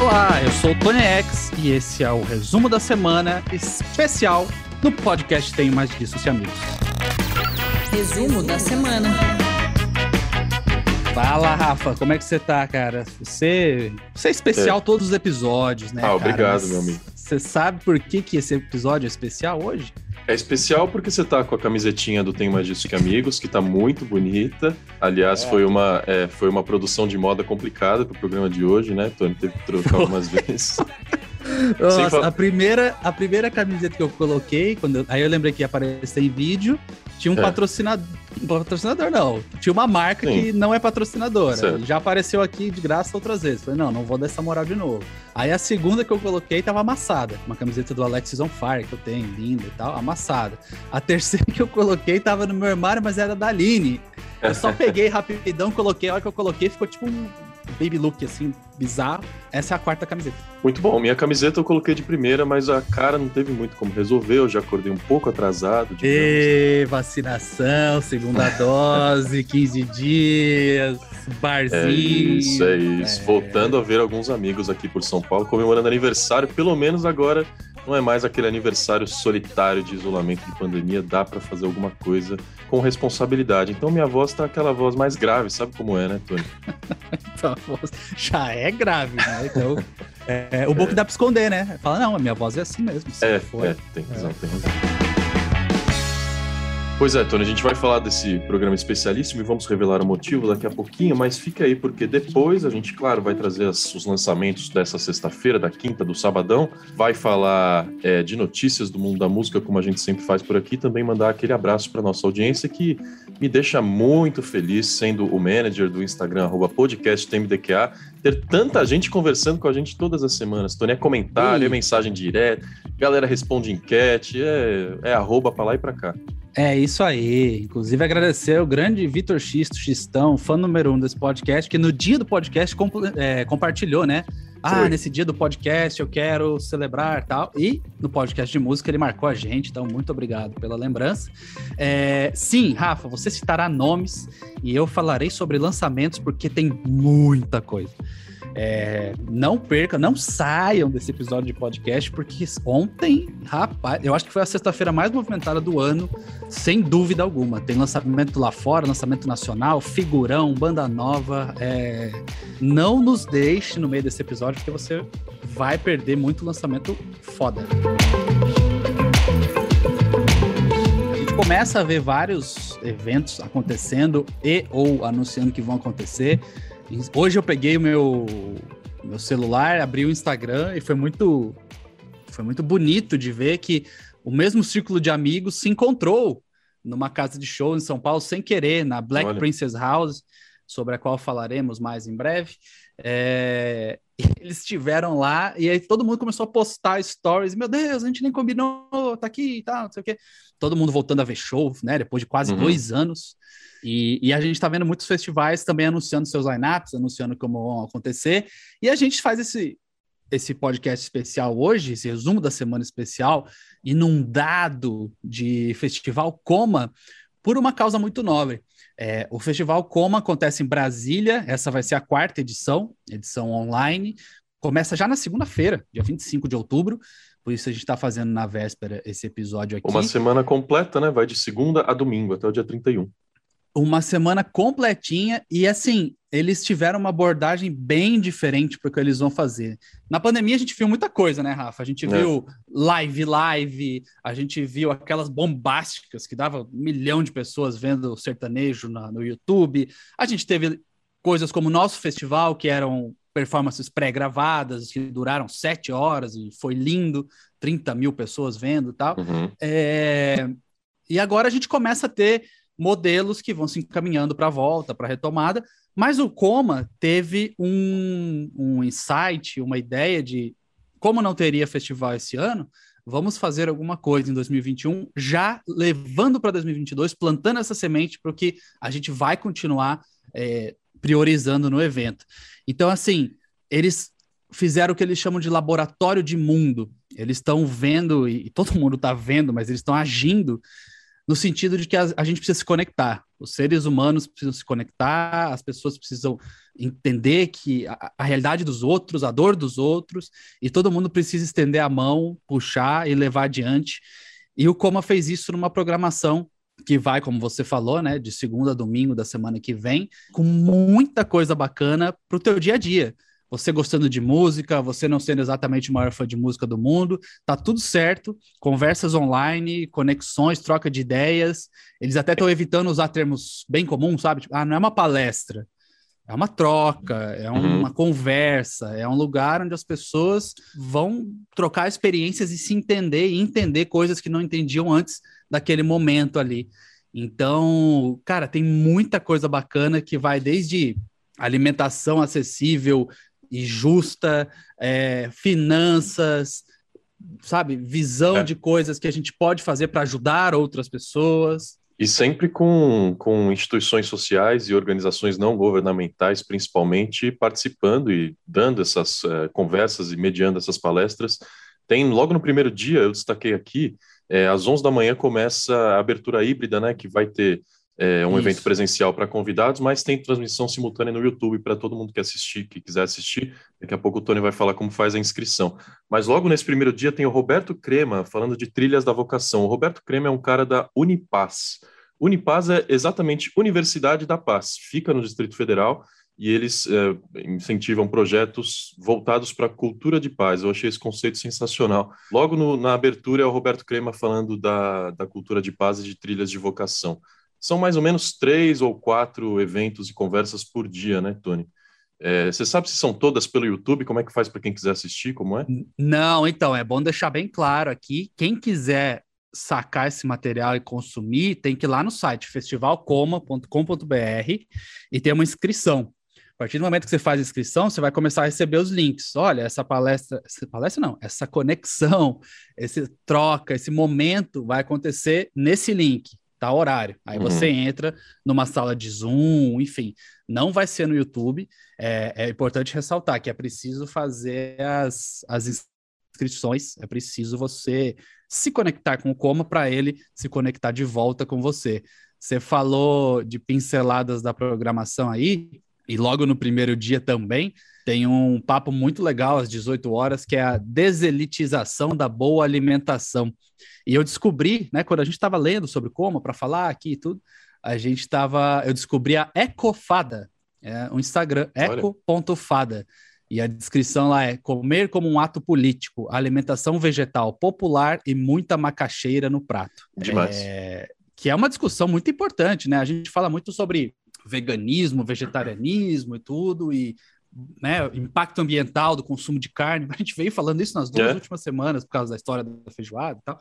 Olá, eu sou o Tony X e esse é o resumo da semana especial no podcast Tenho Mais Disso e Amigos. Resumo da semana. Fala, Rafa, como é que você tá, cara? Você, você é especial É. todos os episódios, né? Ah, cara? obrigado, Mas meu amigo. Você sabe por que, que esse episódio é especial hoje? É especial porque você tá com a camisetinha do Tem Mais Disso Que Amigos, que tá muito bonita. Aliás, É. foi, uma, é, foi uma produção de moda complicada pro programa de hoje, né, Tony? Teve que trocar algumas vezes. Nossa, a primeira, a primeira camiseta que eu coloquei, quando eu- aí eu lembrei que ia aparecer em vídeo, tinha um É. patrocinador. Patrocinador não. Tinha uma marca Sim. que não é patrocinadora. Certo. Já apareceu aqui de graça outras vezes. Falei, não, não vou dar essa moral de novo. Aí a segunda que eu coloquei tava amassada. Uma camiseta do Alexis on Fire que eu tenho, linda e tal, amassada. A terceira que eu coloquei tava no meu armário, mas era da Aline. Eu só peguei rapidão, coloquei, a hora que eu coloquei ficou tipo um baby look assim, bizarro. Essa é a quarta camiseta. Muito bom. Minha camiseta eu coloquei de primeira, mas a cara não teve muito como resolver. Eu já acordei um pouco atrasado. digamos. E vacinação, segunda dose, 15 dias, barzinho. É isso, é isso. É. Voltando a ver alguns amigos aqui por São Paulo comemorando aniversário, pelo menos agora não é mais aquele aniversário solitário de isolamento de pandemia, dá pra fazer alguma coisa com responsabilidade. Então minha voz tá aquela voz mais grave, sabe como é, né, Tony? Então, a voz já é grave, né? Então, é, o bom que dá pra esconder, né? Fala, não, a minha voz é assim mesmo. É, é, tem razão, tem razão. Pois é, Tony, a gente vai falar desse programa especialíssimo e vamos revelar o motivo daqui a pouquinho, mas fica aí porque depois a gente, claro, vai trazer as- os lançamentos dessa sexta-feira, da quinta, do sabadão, vai falar é, de notícias do mundo da música, como a gente sempre faz por aqui, também mandar aquele abraço para nossa audiência que me deixa muito feliz, sendo o manager do Instagram, arroba podcasttmdqa, ter tanta gente conversando com a gente todas as semanas. Tony, é comentário, é mensagem direta, galera responde enquete, é, é arroba pra lá e pra cá. É isso aí. Inclusive, agradecer o grande Vitor Xisto, Xistão, fã número um desse podcast, que no dia do podcast compl- é, compartilhou, né? Ah, nesse dia do podcast eu quero celebrar tal. E no podcast de música ele marcou a gente, então muito obrigado pela lembrança. É, sim, Rafa, você citará nomes e eu falarei sobre lançamentos porque tem muita coisa. É, não perca, não saiam desse episódio de podcast, porque ontem, rapaz, eu acho que foi a sexta-feira mais movimentada do ano, sem dúvida alguma. Tem lançamento lá fora, lançamento nacional, figurão, banda nova. é, Não nos deixe no meio desse episódio, porque você vai perder muito lançamento foda. Começa a ver vários eventos acontecendo e ou anunciando que vão acontecer. Hoje eu peguei o meu, meu celular, abri o Instagram e foi muito foi muito bonito de ver que o mesmo círculo de amigos se encontrou numa casa de show em São Paulo sem querer, na Black Olha. Princess House, sobre a qual falaremos mais em breve. É, eles estiveram lá e aí todo mundo começou a postar stories. Meu Deus, a gente nem combinou, tá aqui e tal, não sei o quê. Todo mundo voltando a ver show, né? Depois de quase Uhum. dois anos. E, e a gente tá vendo muitos festivais também anunciando seus lineups, anunciando como vão acontecer. E a gente faz esse, esse podcast especial hoje, esse resumo da semana especial, inundado de festival Coma, por uma causa muito nobre. É, o Festival Coma acontece em Brasília, essa vai ser a quarta edição, edição online. Começa já na segunda-feira, dia 25 de outubro, por isso a gente está fazendo na véspera esse episódio aqui. Uma semana completa, né? Vai de segunda a domingo, até o dia 31. Uma semana completinha e assim, eles tiveram uma abordagem bem diferente para o que eles vão fazer. Na pandemia a gente viu muita coisa, né, Rafa? A gente É. viu live live, a gente viu aquelas bombásticas que dava um milhão de pessoas vendo sertanejo na- no YouTube. A gente teve coisas como o nosso festival, que eram performances pré-gravadas, que duraram sete horas e foi lindo, 30 mil pessoas vendo e tal. Uhum. É, E agora a gente começa a ter modelos que vão se encaminhando para a volta, para a retomada, mas o Coma teve um, um insight, uma ideia de como não teria festival esse ano, vamos fazer alguma coisa em 2021, já levando para 2022, plantando essa semente para o que a gente vai continuar é, priorizando no evento. Então, assim, eles fizeram o que eles chamam de laboratório de mundo. Eles estão vendo, e todo mundo está vendo, mas eles estão agindo no sentido de que a, a gente precisa se conectar. Os seres humanos precisam se conectar, as pessoas precisam entender que a, a, realidade dos outros, a dor dos outros, e todo mundo precisa estender a mão, puxar e levar adiante. E o Coma fez isso numa programação que vai, como você falou, né, de segunda a domingo da semana que vem, com muita coisa bacana para o teu dia a dia. Você gostando de música, você não sendo exatamente o maior fã de música do mundo, tá tudo certo. Conversas online, conexões, troca de ideias. Eles até estão evitando usar termos bem comuns, sabe? Tipo, ah, não é uma palestra, é uma troca, é uhum. uma conversa, é um lugar onde as pessoas vão trocar experiências e se entender e entender coisas que não entendiam antes daquele momento ali. Então, cara, tem muita coisa bacana que vai desde alimentação acessível e justa, é, finanças, sabe, visão é. de coisas que a gente pode fazer para ajudar outras pessoas. E sempre com, com instituições sociais e organizações não governamentais, principalmente, participando e dando essas uh, conversas e mediando essas palestras. Tem, logo no primeiro dia, eu destaquei aqui, é, às 11 da manhã começa a abertura híbrida, né, que vai ter é, um Isso. evento presencial para convidados, mas tem transmissão simultânea no YouTube para todo mundo que assistir, que quiser assistir. Daqui a pouco o Tony vai falar como faz a inscrição. Mas logo nesse primeiro dia tem o Roberto Crema falando de trilhas da vocação. O Roberto Crema é um cara da Unipaz. Unipaz é exatamente Universidade da Paz, fica no Distrito Federal e eles é, incentivam projetos voltados para a cultura de paz. Eu achei esse conceito sensacional. Logo no, na abertura é o Roberto Crema falando da, da cultura de paz e de trilhas de vocação. São mais ou menos três ou quatro eventos e conversas por dia, né, Tony? É, você sabe se são todas pelo YouTube? Como é que faz para quem quiser assistir? Como é? Não, então é bom deixar bem claro aqui. Quem quiser sacar esse material e consumir, tem que ir lá no site festivalcoma.com.br e ter uma inscrição. A partir do momento que você faz a inscrição, você vai começar a receber os links. Olha, essa palestra, essa palestra não, essa conexão, esse troca, esse momento vai acontecer nesse link, tá horário. Aí uhum. você entra numa sala de Zoom, enfim, não vai ser no YouTube. É, é importante ressaltar que é preciso fazer as, as inscrições, é preciso você se conectar com o Coma para ele se conectar de volta com você. Você falou de pinceladas da programação aí, e logo no primeiro dia também tem um papo muito legal às 18 horas, que é a deselitização da boa alimentação. E eu descobri, né, quando a gente estava lendo sobre como, para falar aqui e tudo, a gente estava. Eu descobri a Ecofada, é, o Instagram, eco.fada. E a descrição lá é comer como um ato político, alimentação vegetal popular e muita macaxeira no prato. Demais. É, que é uma discussão muito importante, né? A gente fala muito sobre veganismo, vegetarianismo e tudo, e né, impacto ambiental do consumo de carne. A gente veio falando isso nas duas é. últimas semanas por causa da história da feijoada e tal.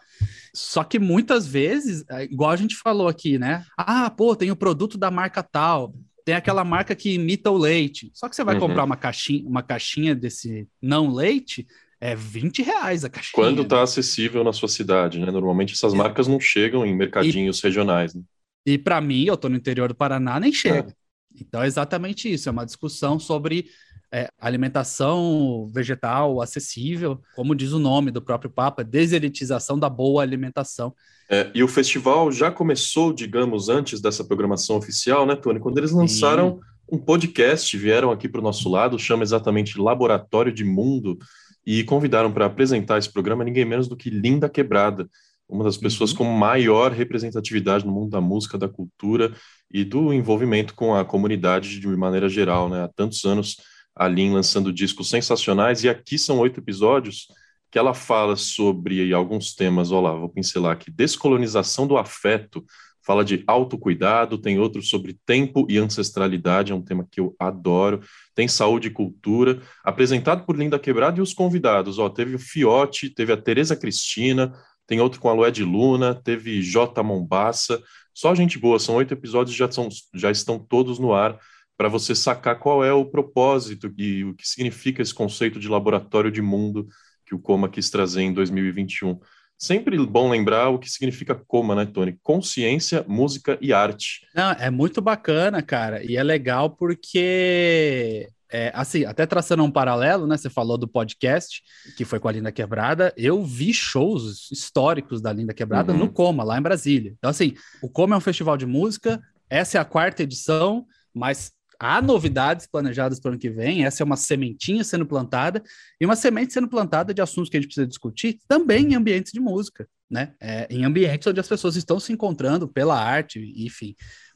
Só que muitas vezes, é, igual a gente falou aqui, né? Ah, pô, tem o produto da marca tal. Tem aquela marca que imita o leite. Só que você vai uhum. comprar uma caixinha, uma caixinha desse não leite, é 20 reais a caixinha. Quando está acessível na sua cidade, né? Normalmente essas marcas não chegam em mercadinhos e... regionais. Né? E para mim, eu estou no interior do Paraná, nem chega. É. Então é exatamente isso, é uma discussão sobre é, alimentação vegetal acessível, como diz o nome do próprio Papa, deselitização da boa alimentação. É, e o festival já começou, digamos, antes dessa programação oficial, né, Tony? Quando eles lançaram Sim. um podcast, vieram aqui para o nosso lado, chama exatamente Laboratório de Mundo, e convidaram para apresentar esse programa ninguém menos do que Linda Quebrada, uma das pessoas uhum. com maior representatividade no mundo da música, da cultura e do envolvimento com a comunidade de maneira geral, né? Há tantos anos a Lin lançando discos sensacionais e aqui são oito episódios que ela fala sobre alguns temas, olha lá, vou pincelar aqui, descolonização do afeto, fala de autocuidado, tem outro sobre tempo e ancestralidade, é um tema que eu adoro, tem saúde e cultura, apresentado por Linda Quebrada e os convidados, ó, teve o Fiote, teve a Tereza Cristina, tem outro com a de Luna, teve J. Mombassa, só gente boa, são oito episódios, já, são, já estão todos no ar, para você sacar qual é o propósito e o que significa esse conceito de laboratório de mundo que o Coma quis trazer em 2021. Sempre bom lembrar o que significa Coma, né, Tony? Consciência, música e arte. Não, é muito bacana, cara, e é legal porque é, assim, até traçando um paralelo, né? Você falou do podcast, que foi com a Linda Quebrada. Eu vi shows históricos da Linda Quebrada uhum. no Coma, lá em Brasília. Então, assim, o Coma é um festival de música, essa é a quarta edição, mas há novidades planejadas para o ano que vem. Essa é uma sementinha sendo plantada e uma semente sendo plantada de assuntos que a gente precisa discutir também em ambientes de música, né? É, em ambientes onde as pessoas estão se encontrando pela arte, enfim,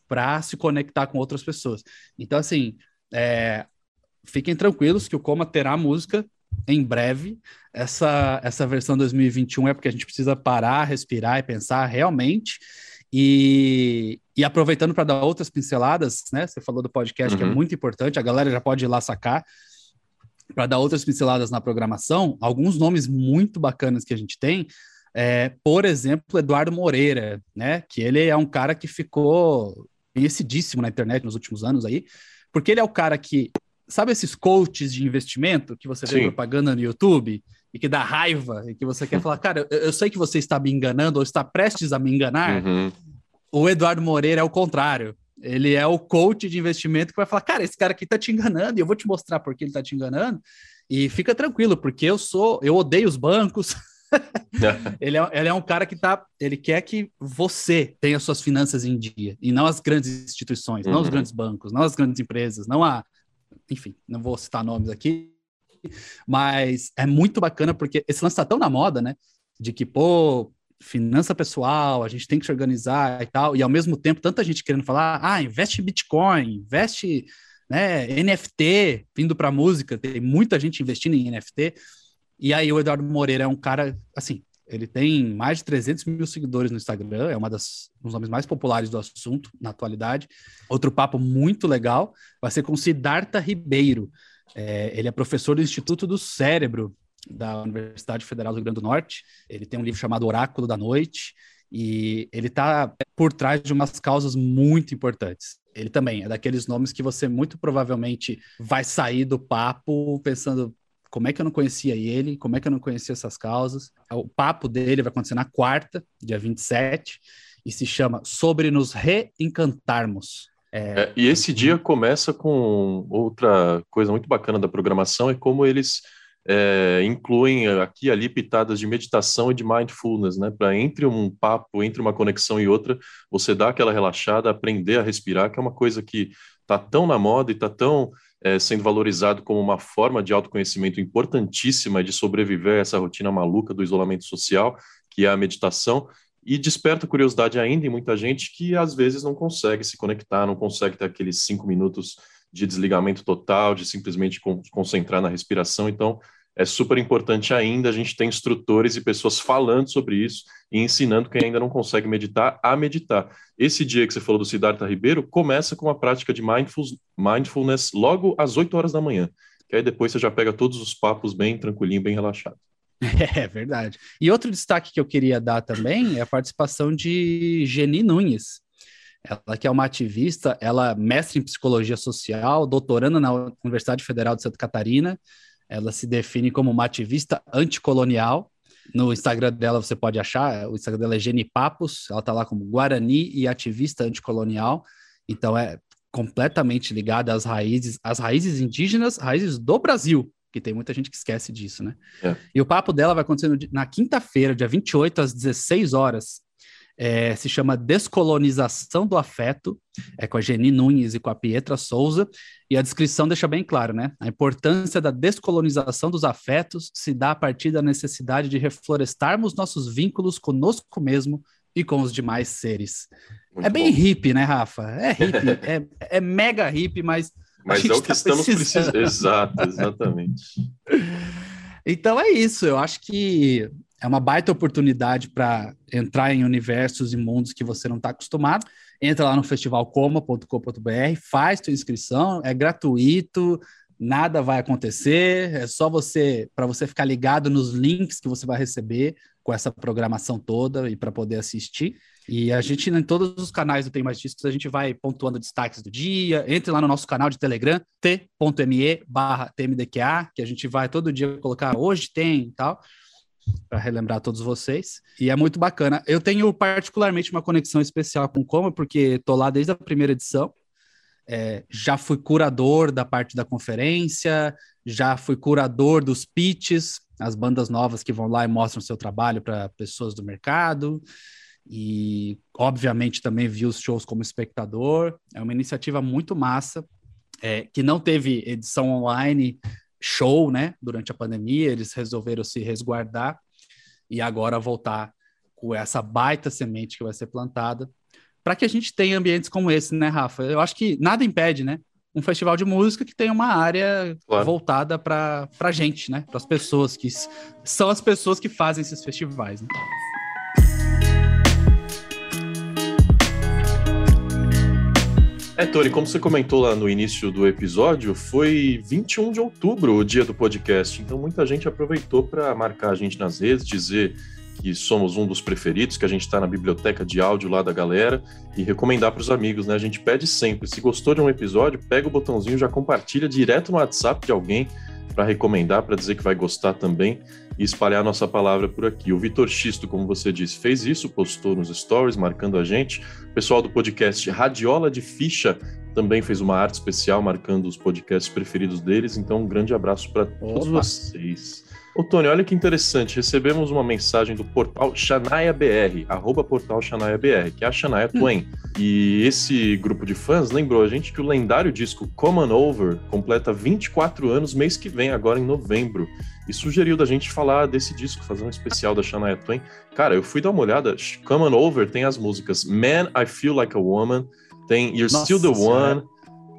para se conectar com outras pessoas. Então, assim, é, fiquem tranquilos que o Coma terá música em breve. Essa, essa versão 2021 é porque a gente precisa parar, respirar e pensar realmente. E, e aproveitando para dar outras pinceladas, né? Você falou do podcast, uhum. que é uhum. muito importante, a galera já pode ir lá sacar. Para dar outras pinceladas na programação, alguns nomes muito bacanas que a gente tem, é, por exemplo, Eduardo Moreira, né? Que ele é um cara que ficou conhecidíssimo na internet nos últimos anos aí, porque ele é o cara que sabe esses coaches de investimento que você vê propaganda no YouTube e que dá raiva e que você quer falar, cara, eu, eu, sei que você está me enganando ou está prestes a me enganar. Uhum. O Eduardo Moreira é o contrário. Ele é o coach de investimento que vai falar, cara, esse cara aqui tá te enganando e eu vou te mostrar por que ele tá te enganando. E fica tranquilo, porque eu sou, eu odeio os bancos. ele, é, ele é um cara que tá, ele quer que você tenha suas finanças em dia e não as grandes instituições, uhum. não os uhum. grandes bancos, não as grandes empresas, não a enfim, não vou citar nomes aqui, mas é muito bacana porque esse lance tá tão na moda, né? De que, pô, finança pessoal, a gente tem que se organizar e tal, e ao mesmo tempo tanta gente querendo falar, ah, investe em Bitcoin, investe, né, NFT, vindo para música, tem muita gente investindo em NFT, e aí o Eduardo Moreira é um cara, assim, ele tem mais de 300 mil seguidores no Instagram, é uma das um dos nomes mais populares do assunto na atualidade. Outro papo muito legal vai ser com Siddhartha Ribeiro. É, ele é professor do Instituto do Cérebro da Universidade Federal do Rio Grande do Norte. Ele tem um livro chamado Oráculo da Noite e ele está por trás de umas causas muito importantes. Ele também é daqueles nomes que você muito provavelmente vai sair do papo pensando, como é que eu não conhecia ele, como é que eu não conhecia essas causas. O papo dele vai acontecer na quarta, dia 27, e se chama Sobre nos Reencantarmos. É... É, e esse dia começa com outra coisa muito bacana da programação, é como eles é, incluem aqui e ali pitadas de meditação e de mindfulness, né? Para entre um papo, entre uma conexão e outra, você dar aquela relaxada, aprender a respirar, que é uma coisa que está tão na moda e está tão é, sendo valorizado como uma forma de autoconhecimento importantíssima de sobreviver a essa rotina maluca do isolamento social, que é a meditação, e desperta curiosidade ainda em muita gente que às vezes não consegue se conectar, não consegue ter aqueles cinco minutos de desligamento total, de simplesmente concentrar na respiração. Então, é super importante ainda a gente ter instrutores e pessoas falando sobre isso e ensinando quem ainda não consegue meditar a meditar. Esse dia que você falou do Siddhartha Ribeiro começa com a prática de mindfulness logo às 8 horas da manhã, que aí depois você já pega todos os papos bem tranquilinho, bem relaxado. É verdade. E outro destaque que eu queria dar também é a participação de Geni Nunes. Ela que é uma ativista, ela é mestre em psicologia social, doutoranda na Universidade Federal de Santa Catarina, ela se define como uma ativista anticolonial. No Instagram dela você pode achar, o Instagram dela é Geni Papos, ela está lá como Guarani e ativista anticolonial. Então é completamente ligada às raízes, às raízes indígenas, raízes do Brasil, que tem muita gente que esquece disso, né? É. E o papo dela vai acontecer no, na quinta-feira, dia 28, às 16 horas, é, se chama Descolonização do Afeto, é com a Geni Nunes e com a Pietra Souza, e a descrição deixa bem claro, né? A importância da descolonização dos afetos se dá a partir da necessidade de reflorestarmos nossos vínculos conosco mesmo e com os demais seres. Muito é bem bom. hippie, né, Rafa? É hippie, é, é mega hippie, mas. Mas é o que tá estamos precisando. Exato, exatamente. então é isso, eu acho que é uma baita oportunidade para entrar em universos e mundos que você não está acostumado. Entra lá no festivalcoma.com.br, faz sua inscrição, é gratuito, nada vai acontecer, é só você para você ficar ligado nos links que você vai receber com essa programação toda e para poder assistir. E a gente, em todos os canais do Tem Mais Discos, a gente vai pontuando destaques do dia. Entre lá no nosso canal de Telegram, t.me barra TMDQA, que a gente vai todo dia colocar hoje tem e tal para relembrar todos vocês. E é muito bacana. Eu tenho particularmente uma conexão especial com o Coma, porque tô lá desde a primeira edição. É, já fui curador da parte da conferência, já fui curador dos pitches, as bandas novas que vão lá e mostram seu trabalho para pessoas do mercado. e obviamente também vi os shows como espectador. É uma iniciativa muito massa, é, que não teve edição online, show, né? Durante a pandemia, eles resolveram se resguardar e agora voltar com essa baita semente que vai ser plantada para que a gente tenha ambientes como esse, né, Rafa? Eu acho que nada impede, né? Um festival de música que tem uma área claro. voltada para a gente, né? Para as pessoas que são as pessoas que fazem esses festivais. Né? É, Tony, como você comentou lá no início do episódio, foi 21 de outubro o dia do podcast, então muita gente aproveitou para marcar a gente nas redes, dizer que somos um dos preferidos, que a gente está na biblioteca de áudio lá da galera e recomendar para os amigos, né? A gente pede sempre, se gostou de um episódio, pega o botãozinho, já compartilha direto no WhatsApp de alguém para recomendar, para dizer que vai gostar também e espalhar a nossa palavra por aqui. O Vitor Xisto, como você disse, fez isso, postou nos stories, marcando a gente. O pessoal do podcast Radiola de Ficha também fez uma arte especial marcando os podcasts preferidos deles. Então, um grande abraço para todos vocês. Ô, Tony, olha que interessante. Recebemos uma mensagem do portal Xanaia BR, arroba portal Xanaia BR, que é a Xanaia hum. Twain. E esse grupo de fãs lembrou a gente que o lendário disco Common Over completa 24 anos mês que vem, agora em novembro. E sugeriu da gente falar desse disco, fazer um especial da Shania Twain. Cara, eu fui dar uma olhada. Common Over tem as músicas Man, I Feel Like a Woman, tem You're Nossa Still the One.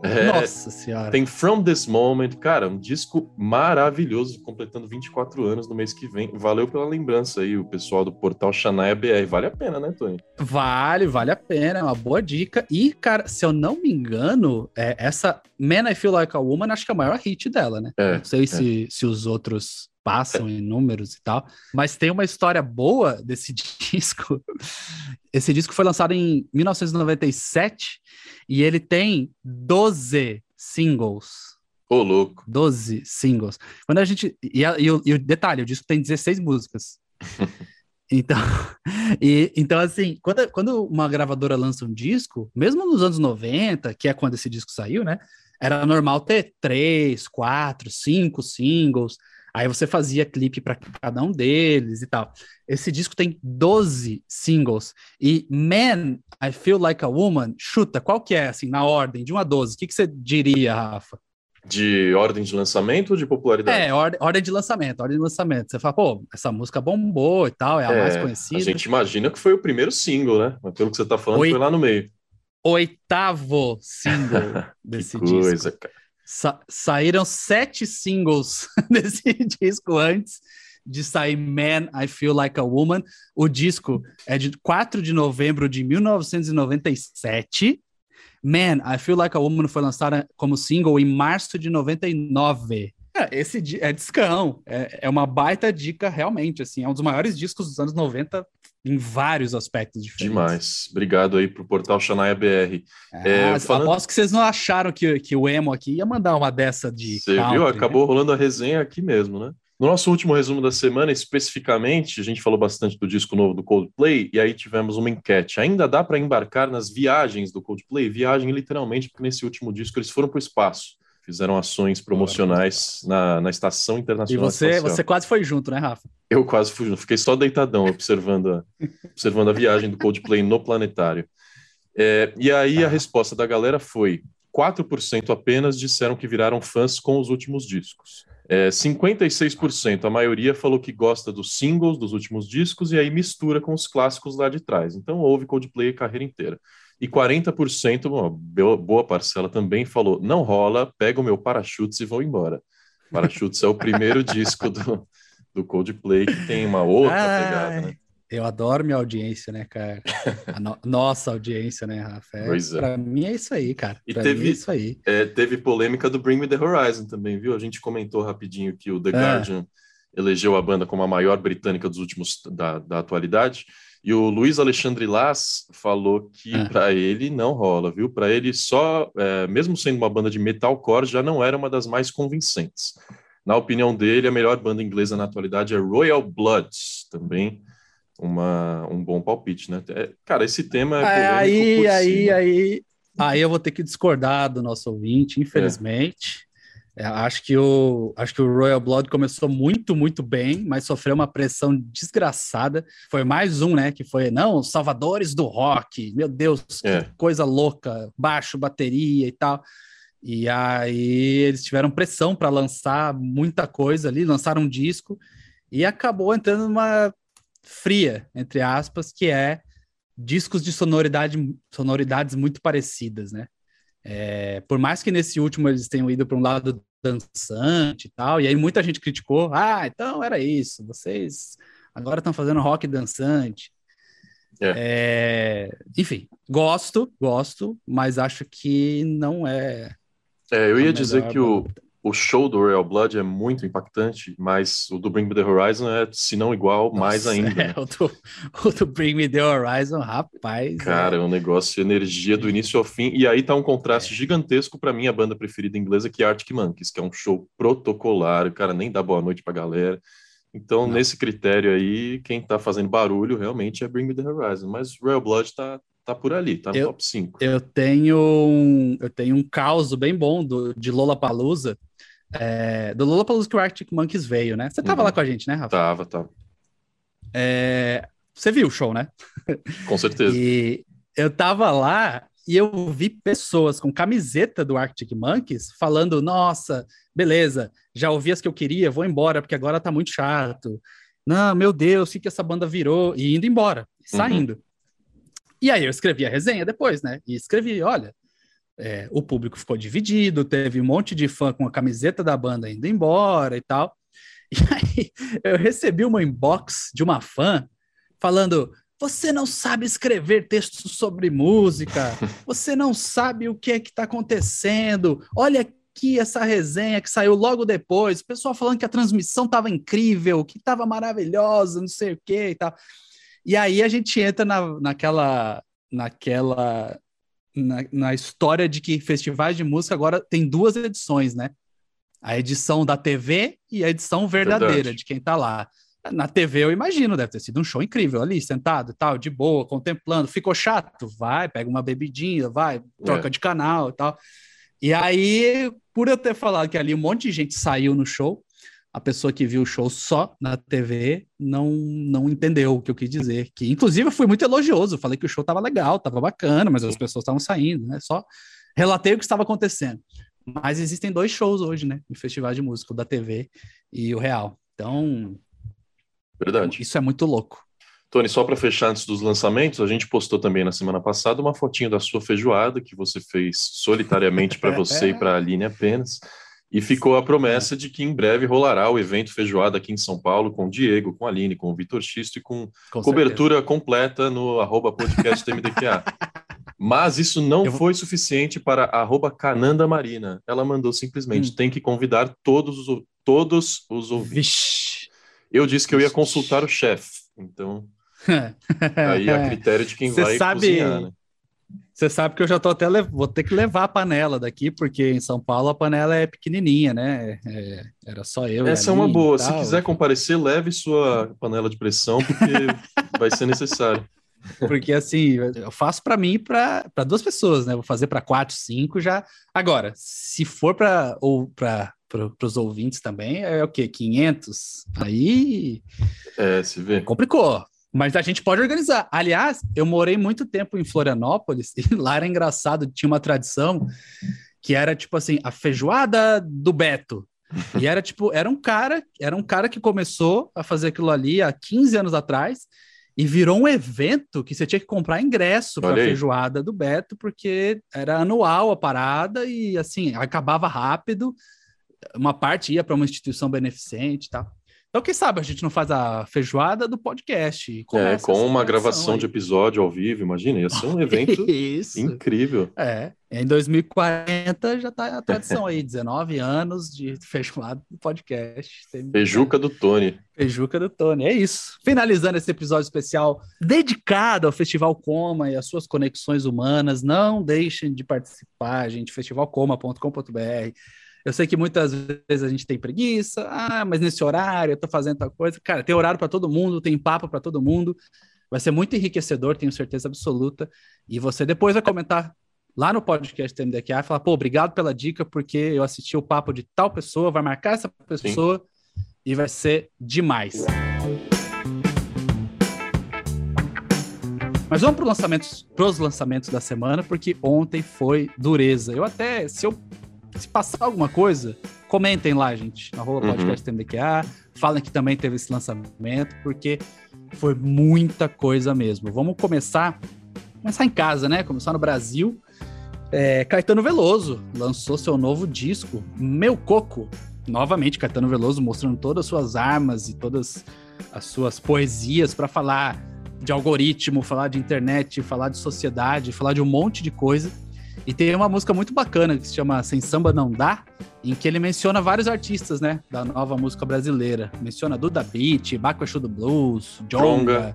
É, Nossa senhora. Tem From This Moment, cara, um disco maravilhoso, completando 24 anos no mês que vem. Valeu pela lembrança aí, o pessoal do portal Xanaia BR. Vale a pena, né, Tony? Vale, vale a pena, é uma boa dica. E, cara, se eu não me engano, é, essa Man I Feel Like a Woman, acho que é a maior hit dela, né? É, não sei é. se, se os outros passam é. em números e tal, mas tem uma história boa desse disco. Esse disco foi lançado em 1997 e ele tem 12 singles. Ô, oh, louco. 12 singles. Quando a gente. E, e, e, o detalhe, o disco tem 16 músicas. então, e, então, assim, quando, quando uma gravadora lança um disco, mesmo nos anos 90, que é quando esse disco saiu, né? Era normal ter três, quatro, cinco singles. Aí você fazia clipe para cada um deles e tal. Esse disco tem 12 singles. E Man, I Feel Like a Woman, chuta, qual que é, assim, na ordem, de 1 a 12? O que, que você diria, Rafa? De ordem de lançamento ou de popularidade? É, ordem, ordem de lançamento, ordem de lançamento. Você fala, pô, essa música bombou e tal, é a é, mais conhecida. A gente imagina que foi o primeiro single, né? Mas pelo que você tá falando, Oit... foi lá no meio. Oitavo single desse coisa, disco. Cara. Sa saíram sete singles desse disco antes de sair Man, I Feel Like a Woman. O disco é de 4 de novembro de 1997. Man, I Feel Like a Woman foi lançada como single em março de 99. É, esse é discão, é, é uma baita dica realmente, assim, é um dos maiores discos dos anos 90 em vários aspectos diferentes. Demais. Obrigado aí pro portal Xanaia BR. É, é, falando... Aposto que vocês não acharam que, que o Emo aqui ia mandar uma dessa de. Você country, viu? Né? Acabou né? rolando a resenha aqui mesmo, né? No nosso último resumo da semana, especificamente, a gente falou bastante do disco novo do Coldplay e aí tivemos uma enquete. Ainda dá para embarcar nas viagens do Coldplay? Viagem, literalmente, porque nesse último disco eles foram para o espaço fizeram ações promocionais na, na Estação Internacional. E você, você quase foi junto, né, Rafa? Eu quase fui junto, fiquei só deitadão observando a, observando a viagem do Coldplay no planetário. É, e aí a tá. resposta da galera foi: 4% apenas disseram que viraram fãs com os últimos discos. É, 56%, a maioria falou que gosta dos singles dos últimos discos e aí mistura com os clássicos lá de trás. Então houve Coldplay a carreira inteira. E 40%, uma boa parcela também falou: não rola, pega o meu parachutes e vou embora. Parachutes é o primeiro disco do, do Coldplay que tem uma outra Ai, pegada, né? Eu adoro minha audiência, né, cara? A no nossa audiência, né, Rafael? Pois é. Pra mim é isso aí, cara. E teve, é isso aí. É, teve polêmica do Bring Me The Horizon também, viu? A gente comentou rapidinho que o The é. Guardian elegeu a banda como a maior britânica dos últimos da, da atualidade. E o Luiz Alexandre Las falou que é. para ele não rola, viu? Para ele só, é, mesmo sendo uma banda de metalcore, já não era uma das mais convincentes. Na opinião dele, a melhor banda inglesa na atualidade é Royal Bloods, também uma, um bom palpite, né? É, cara, esse tema é aí, aí, aí, aí eu vou ter que discordar do nosso ouvinte, infelizmente. É, acho, que o, acho que o Royal Blood começou muito, muito bem, mas sofreu uma pressão desgraçada. Foi mais um, né? Que foi, não, salvadores do rock. Meu Deus, é. que coisa louca. Baixo, bateria e tal. E aí eles tiveram pressão para lançar muita coisa ali, lançaram um disco e acabou entrando numa fria, entre aspas, que é discos de sonoridade, sonoridades muito parecidas, né? É, por mais que nesse último eles tenham ido para um lado dançante e tal, e aí muita gente criticou, ah, então era isso, vocês agora estão fazendo rock dançante. É. É, enfim, gosto, gosto, mas acho que não é. É, eu ia dizer que o, o show do Royal Blood é muito impactante, mas o do Bring Me The Horizon é, se não igual, Nossa, mais ainda. É, o, do, o, do, Bring Me The Horizon, rapaz. Cara, é, é um negócio de energia do início ao fim. E aí tá um contraste é. gigantesco para mim, a banda preferida inglesa, que é Arctic Monkeys, que é um show protocolar, o cara nem dá boa noite pra galera. Então, não. nesse critério aí, quem tá fazendo barulho realmente é Bring Me The Horizon. Mas Royal Blood tá, tá por ali, tá no eu, top 5. Eu tenho um, eu tenho um caos bem bom do, de Lollapalooza, é, do Lollapalooza que o Arctic Monkeys veio, né? Você tava uhum. lá com a gente, né, Rafa? Tava, tava. É, você viu o show, né? Com certeza. e eu tava lá e eu vi pessoas com camiseta do Arctic Monkeys falando: Nossa, beleza, já ouvi as que eu queria, vou embora porque agora tá muito chato. Não, meu Deus, o que, essa banda virou? E indo embora, uhum. saindo. Uhum. E aí eu escrevi a resenha depois, né? E escrevi: Olha, é, o público ficou dividido, teve um monte de fã com a camiseta da banda indo embora e tal. E aí eu recebi uma inbox de uma fã falando: você não sabe escrever textos sobre música, você não sabe o que é que está acontecendo. Olha aqui essa resenha que saiu logo depois, o pessoal falando que a transmissão estava incrível, que estava maravilhosa, não sei o que e tal. E aí a gente entra na, naquela, naquela na, na história de que festivais de música agora tem duas edições, né? A edição da TV e a edição verdadeira Verdade. de quem tá lá. Na TV, eu imagino, deve ter sido um show incrível ali, sentado e tal, de boa, contemplando. Ficou chato? Vai, pega uma bebidinha, vai, troca é. de canal e tal. E aí, por eu ter falado que ali um monte de gente saiu no show, a pessoa que viu o show só na TV não, não entendeu o que eu quis dizer. Que, inclusive, eu fui muito elogioso. Falei que o show estava legal, estava bacana, mas as pessoas estavam saindo, né? Só relatei o que estava acontecendo. Mas existem dois shows hoje, né? Em festival de música, o da TV e o real. Então. Verdade. Isso é muito louco. Tony, só para fechar antes dos lançamentos, a gente postou também na semana passada uma fotinho da sua feijoada que você fez solitariamente para você e para a Aline apenas. E ficou a promessa de que em breve rolará o evento Feijoada aqui em São Paulo com o Diego, com a Aline, com o Vitor Xisto e com, com cobertura certeza. completa no arroba podcast MDQA. Mas isso não Eu... foi suficiente para arroba Cananda Marina. Ela mandou simplesmente, hum. tem que convidar todos os, todos os ouvintes. Vixe. Eu disse que eu ia consultar o chefe, então... aí a critério de quem Cê vai sabe... cozinhar, né? Você sabe que eu já tô até vou ter que levar a panela daqui, porque em São Paulo a panela é pequenininha, né? É, era só eu. Essa é uma boa. Se quiser comparecer, leve sua panela de pressão, porque vai ser necessário. Porque assim, eu faço para mim e para duas pessoas, né? Vou fazer para quatro, cinco já. Agora, se for para ou para para os ouvintes também, é o quê? 500? Aí. É, se vê. Complicou. Mas a gente pode organizar. Aliás, eu morei muito tempo em Florianópolis e lá era engraçado, tinha uma tradição que era tipo assim, a feijoada do Beto. E era tipo, era um cara, era um cara que começou a fazer aquilo ali há 15 anos atrás e virou um evento que você tinha que comprar ingresso para a feijoada do Beto, porque era anual a parada e assim, acabava rápido. Uma parte ia para uma instituição beneficente e tal. Então, quem sabe a gente não faz a feijoada do podcast. É, com uma gravação aí. de episódio ao vivo, imagina, ia ser um evento incrível. É, em 2040 já está a tradição aí, 19 anos de feijoada do podcast. Feijuca do Tony. Feijuca do Tony, é isso. Finalizando esse episódio especial dedicado ao Festival Coma e às suas conexões humanas, não deixem de participar, gente, festivalcoma.com.br eu sei que muitas vezes a gente tem preguiça, ah, mas nesse horário eu tô fazendo tal coisa. Cara, tem horário para todo mundo, tem papo para todo mundo. Vai ser muito enriquecedor, tenho certeza absoluta. E você depois vai comentar lá no podcast do e falar, pô, obrigado pela dica, porque eu assisti o papo de tal pessoa, vai marcar essa pessoa Sim. e vai ser demais. Mas vamos para lançamentos, os lançamentos da semana, porque ontem foi dureza. Eu até, se eu se passar alguma coisa, comentem lá, gente, na rua uhum. podcast MDQA, falem que também teve esse lançamento, porque foi muita coisa mesmo. Vamos começar, começar em casa, né? Começar no Brasil. É, Caetano Veloso lançou seu novo disco, Meu Coco. Novamente, Caetano Veloso mostrando todas as suas armas e todas as suas poesias para falar de algoritmo, falar de internet, falar de sociedade, falar de um monte de coisa. E tem uma música muito bacana que se chama Sem Samba Não Dá, em que ele menciona vários artistas, né, da nova música brasileira. Menciona Duda Beat, Baco do Blues, Jonga,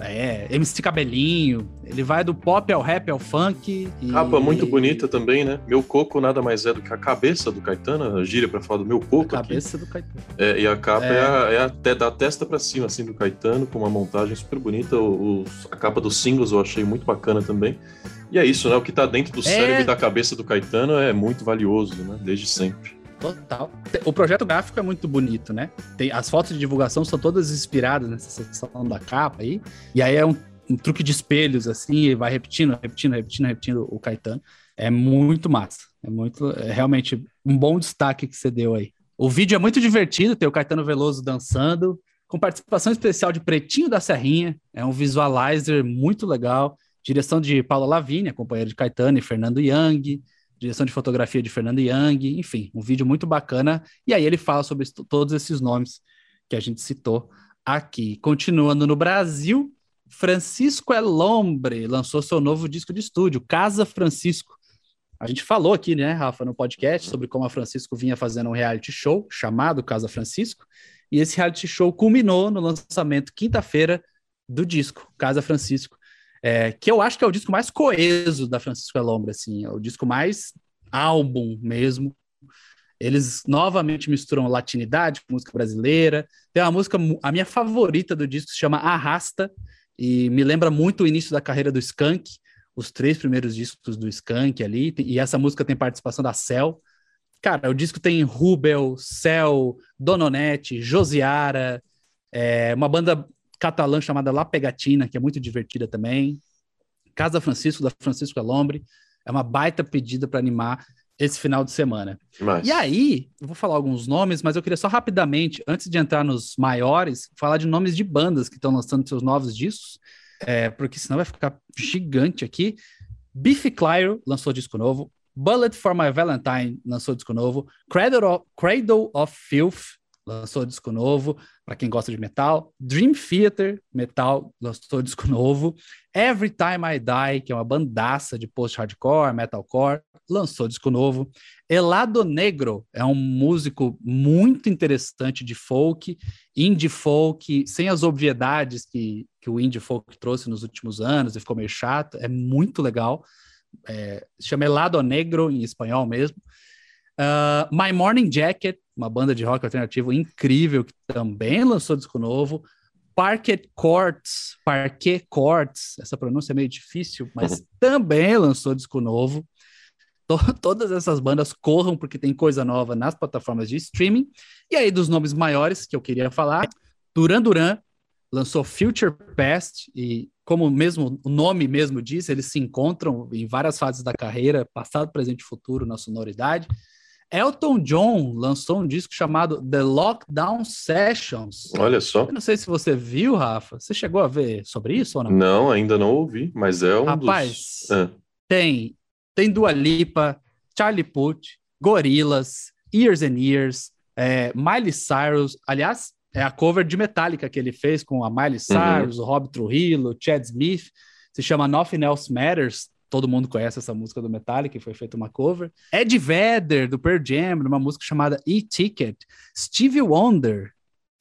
é. é, MC Cabelinho. Ele vai do pop ao rap ao funk. E... Capa muito bonita também, né? Meu coco nada mais é do que a cabeça do Caetano, a gíria para falar do meu coco. A cabeça aqui. do Caetano. É, e a capa é, é a, é a, da testa para cima, assim, do Caetano, com uma montagem super bonita. A capa dos singles eu achei muito bacana também. E é isso, né? O que tá dentro do é... cérebro e da cabeça do Caetano é muito valioso, né? Desde sempre. Total. O projeto gráfico é muito bonito, né? Tem, as fotos de divulgação são todas inspiradas nessa secção da capa aí. E aí é um, um truque de espelhos, assim, e vai repetindo, repetindo, repetindo, repetindo o Caetano. É muito massa. É muito. É realmente um bom destaque que você deu aí. O vídeo é muito divertido, tem o Caetano Veloso dançando, com participação especial de Pretinho da Serrinha. É um visualizer muito legal. Direção de Paula Lavigne, companheira de Caetano e Fernando Young. Direção de fotografia de Fernando Young. Enfim, um vídeo muito bacana. E aí ele fala sobre todos esses nomes que a gente citou aqui. Continuando no Brasil, Francisco Elombre lançou seu novo disco de estúdio, Casa Francisco. A gente falou aqui, né, Rafa, no podcast sobre como a Francisco vinha fazendo um reality show chamado Casa Francisco. E esse reality show culminou no lançamento quinta-feira do disco Casa Francisco, é, que eu acho que é o disco mais coeso da Francisco Elombre, assim, é o disco mais álbum mesmo. Eles novamente misturam latinidade com música brasileira. Tem uma música, a minha favorita do disco se chama Arrasta, e me lembra muito o início da carreira do Skank, os três primeiros discos do Skank ali, e essa música tem participação da Cell. Cara, o disco tem Rubel, Cell, Dononete, Josiara, é, uma banda catalã chamada La Pegatina, que é muito divertida também. Casa Francisco, da Francisco Elombre. É uma baita pedida para animar esse final de semana. Mas... E aí, eu vou falar alguns nomes, mas eu queria só rapidamente, antes de entrar nos maiores, falar de nomes de bandas que estão lançando seus novos discos, é, porque senão vai ficar gigante aqui. Biffy Clyro lançou disco novo. Bullet for My Valentine lançou disco novo. Cradle of, Cradle of Filth lançou disco novo, para quem gosta de metal. Dream Theater, metal, lançou disco novo. Every Time I Die, que é uma bandaça de post-hardcore, metalcore, lançou disco novo. Elado Negro é um músico muito interessante de folk, indie folk, sem as obviedades que, que o indie folk trouxe nos últimos anos e ficou meio chato. É muito legal. É, chama Elado Negro em espanhol mesmo. Uh, My Morning Jacket, uma banda de rock alternativo incrível que também lançou disco novo. Parquet Courts, Parquet Courts, essa pronúncia é meio difícil, mas uhum. também lançou disco novo. todas essas bandas corram porque tem coisa nova nas plataformas de streaming. E aí, dos nomes maiores que eu queria falar, Duran Duran lançou Future Past e como mesmo o nome mesmo diz, eles se encontram em várias fases da carreira, passado, presente e futuro na sonoridade. Elton John lançou um disco chamado The Lockdown Sessions. Olha só. Eu não sei se você viu, Rafa. Você chegou a ver sobre isso ou não? Não, ainda não ouvi, mas é um Rapaz, dos... Ah. tem, tem Dua Lipa, Charlie Puth, Gorillaz, Years and Years, é, Miley Cyrus. Aliás, é a cover de Metallica que ele fez com a Miley uhum. Cyrus, uhum. o Rob Trujillo, o Chad Smith. Se chama Nothing Else Matters todo mundo conhece essa música do Metallica, que foi feita uma cover. Ed Vedder, do Pearl Jam, numa música chamada E-Ticket. Stevie Wonder,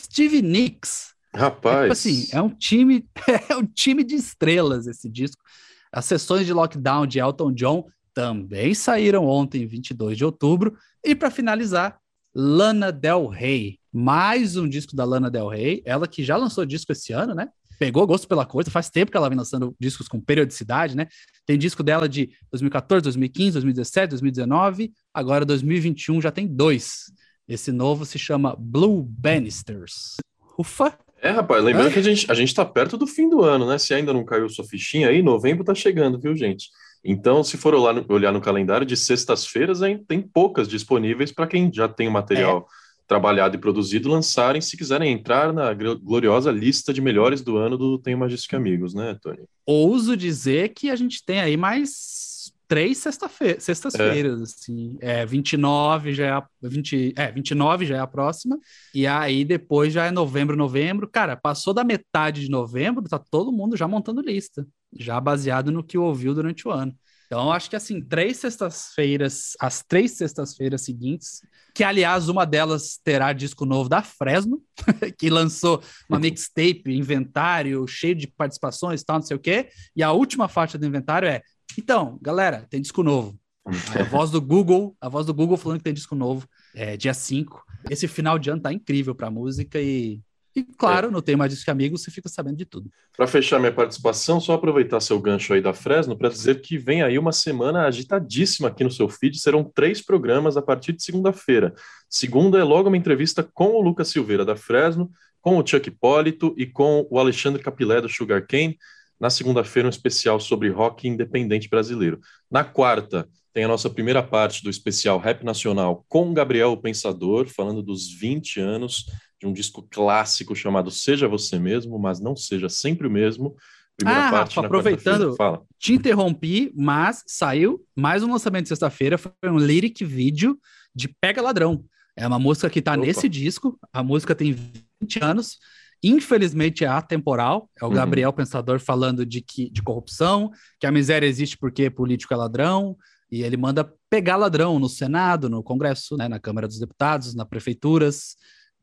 Stevie Nicks. Rapaz. É, tipo assim, é um time, é um time de estrelas esse disco. As sessões de lockdown de Elton John também saíram ontem, 22 de outubro. E para finalizar, Lana Del Rey. Mais um disco da Lana Del Rey, ela que já lançou disco esse ano, né? Pegou gosto pela coisa, faz tempo que ela vem lançando discos com periodicidade, né? Tem disco dela de 2014, 2015, 2017, 2019, agora 2021 já tem dois. Esse novo se chama Blue Bannisters. Ufa! É, rapaz, lembrando que a gente, a gente tá perto do fim do ano, né? Se ainda não caiu sua fichinha aí, novembro tá chegando, viu, gente? Então, se for olhar no, olhar no calendário de sextas-feiras, tem poucas disponíveis para quem já tem o material é. Trabalhado e produzido lançarem, se quiserem entrar na gloriosa lista de melhores do ano do Tenho Magística Amigos, né, Tony? Ouso dizer que a gente tem aí mais três sexta-feira, sextas-feiras, é. assim. É, 29 já é a, 20, é, 29 já é a próxima, e aí depois já é novembro, novembro. Cara, passou da metade de novembro, tá todo mundo já montando lista, já baseado no que ouviu durante o ano. Então, acho que assim, três sextas-feiras, as três sextas-feiras seguintes, que aliás, uma delas terá disco novo da Fresno, que lançou uma mixtape, inventário, cheio de participações tal, não sei o quê. E a última faixa do inventário é então, galera, tem disco novo. A voz do Google, a voz do Google falando que tem disco novo, é, dia 5. Esse final de ano tá incrível pra música e, e claro, é. no Tema Disco Amigos você fica sabendo de tudo. Para fechar minha participação, só aproveitar seu gancho aí da Fresno para dizer que vem aí uma semana agitadíssima aqui no seu feed. Serão três programas a partir de segunda-feira. Segunda é logo uma entrevista com o Lucas Silveira da Fresno, com o Chuck Hipólito e com o Alexandre Capilé do Sugar Cane. Na segunda-feira, um especial sobre rock independente brasileiro. Na quarta, tem a nossa primeira parte do especial Rap Nacional com Gabriel o Pensador, falando dos 20 anos de um disco clássico chamado Seja Você Mesmo, mas não seja sempre o mesmo. Primeira ah, parte Rafa, aproveitando, Fala. te interrompi, mas saiu mais um lançamento de sexta-feira, foi um lyric vídeo de Pega Ladrão. É uma música que está nesse disco, a música tem 20 anos, infelizmente é atemporal. É o uhum. Gabriel Pensador falando de que de corrupção, que a miséria existe porque político é ladrão, e ele manda pegar ladrão no Senado, no Congresso, né, na Câmara dos Deputados, nas prefeituras,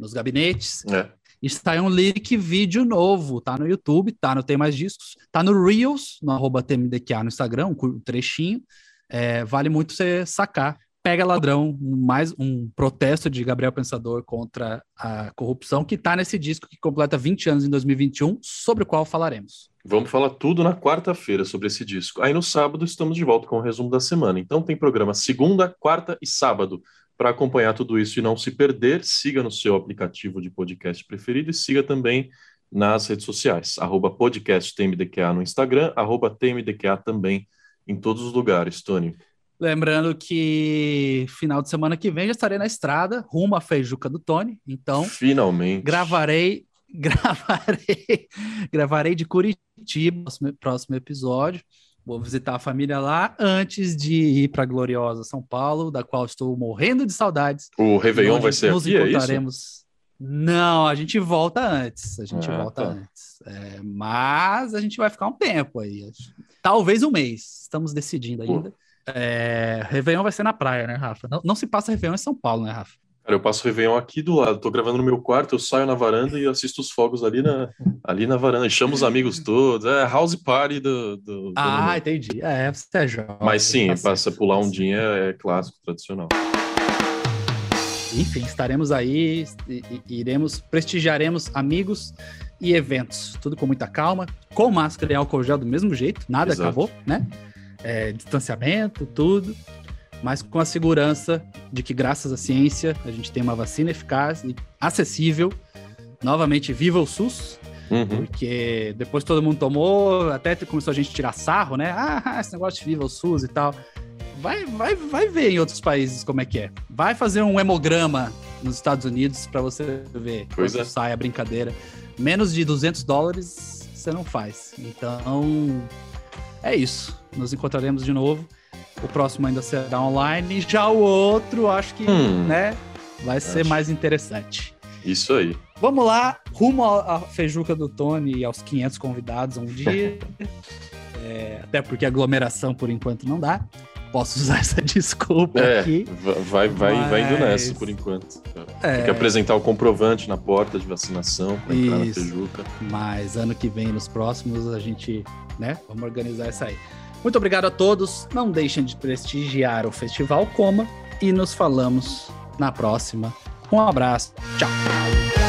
nos gabinetes. É. E sai um lyric vídeo novo, tá no YouTube, tá no Tem Mais Discos, tá no Reels, no arroba TMDQA no Instagram, um trechinho. É, vale muito você sacar Pega Ladrão, mais um protesto de Gabriel Pensador contra a corrupção, que está nesse disco que completa 20 anos em 2021, sobre o qual falaremos. Vamos falar tudo na quarta-feira sobre esse disco. Aí no sábado estamos de volta com o resumo da semana. Então tem programa segunda, quarta e sábado. Para acompanhar tudo isso e não se perder, siga no seu aplicativo de podcast preferido e siga também nas redes sociais. Arroba podcast TMDQA no Instagram, arroba TMDQA também em todos os lugares, Tony. Lembrando que final de semana que vem já estarei na estrada, rumo à Feijuca do Tony. Então, finalmente gravarei, gravarei, gravarei de Curitiba, próximo, próximo episódio. Vou visitar a família lá antes de ir para a gloriosa São Paulo, da qual estou morrendo de saudades. O Réveillon vai ser nos aqui, encontraremos... é isso? Não, a gente volta antes. A gente ah, volta tá. antes. É, mas a gente vai ficar um tempo aí. Talvez um mês. Estamos decidindo ainda. É, Réveillon vai ser na praia, né, Rafa? Não, não se passa Réveillon em São Paulo, né, Rafa? Cara, eu passo Réveillon aqui do lado. Tô gravando no meu quarto, eu saio na varanda e assisto os fogos ali na, ali na varanda. Chamo os amigos todos. É house party do. do, do ah, entendi. É, você é jovem. Mas sim, tá passa certo. pular um dia é clássico, tradicional. Enfim, estaremos aí, iremos, prestigiaremos amigos e eventos. Tudo com muita calma, com máscara e álcool gel do mesmo jeito, nada Exato. acabou, né? é, distanciamento, tudo, mas com a segurança de que, graças à ciência, a gente tem uma vacina eficaz e acessível. Novamente, viva o SUS! Uhum. Porque depois todo mundo tomou, até começou a gente tirar sarro, né? Ah, esse negócio de viva o SUS e tal. Vai, vai, vai ver em outros países como é que é. Vai fazer um hemograma nos Estados Unidos para você ver pois é. sai a brincadeira. Menos de 200 dólares você não faz. Então, é isso. Nos encontraremos de novo. O próximo ainda será online. Já o outro, acho que, hum, né, vai ser acho. mais interessante. Isso aí. Vamos lá, rumo à feijuca do Tony e aos 500 convidados um dia. é, até porque aglomeração por enquanto não dá. Posso usar essa desculpa é, aqui. Vai, vai, mas... vai indo nessa por enquanto. É... Tem que apresentar o comprovante na porta de vacinação para entrar na feijuca. Mas ano que vem, nos próximos, a gente, né? Vamos organizar essa aí. Muito obrigado a todos. Não deixem de prestigiar o Festival Coma e nos falamos na próxima. Um abraço. Tchau.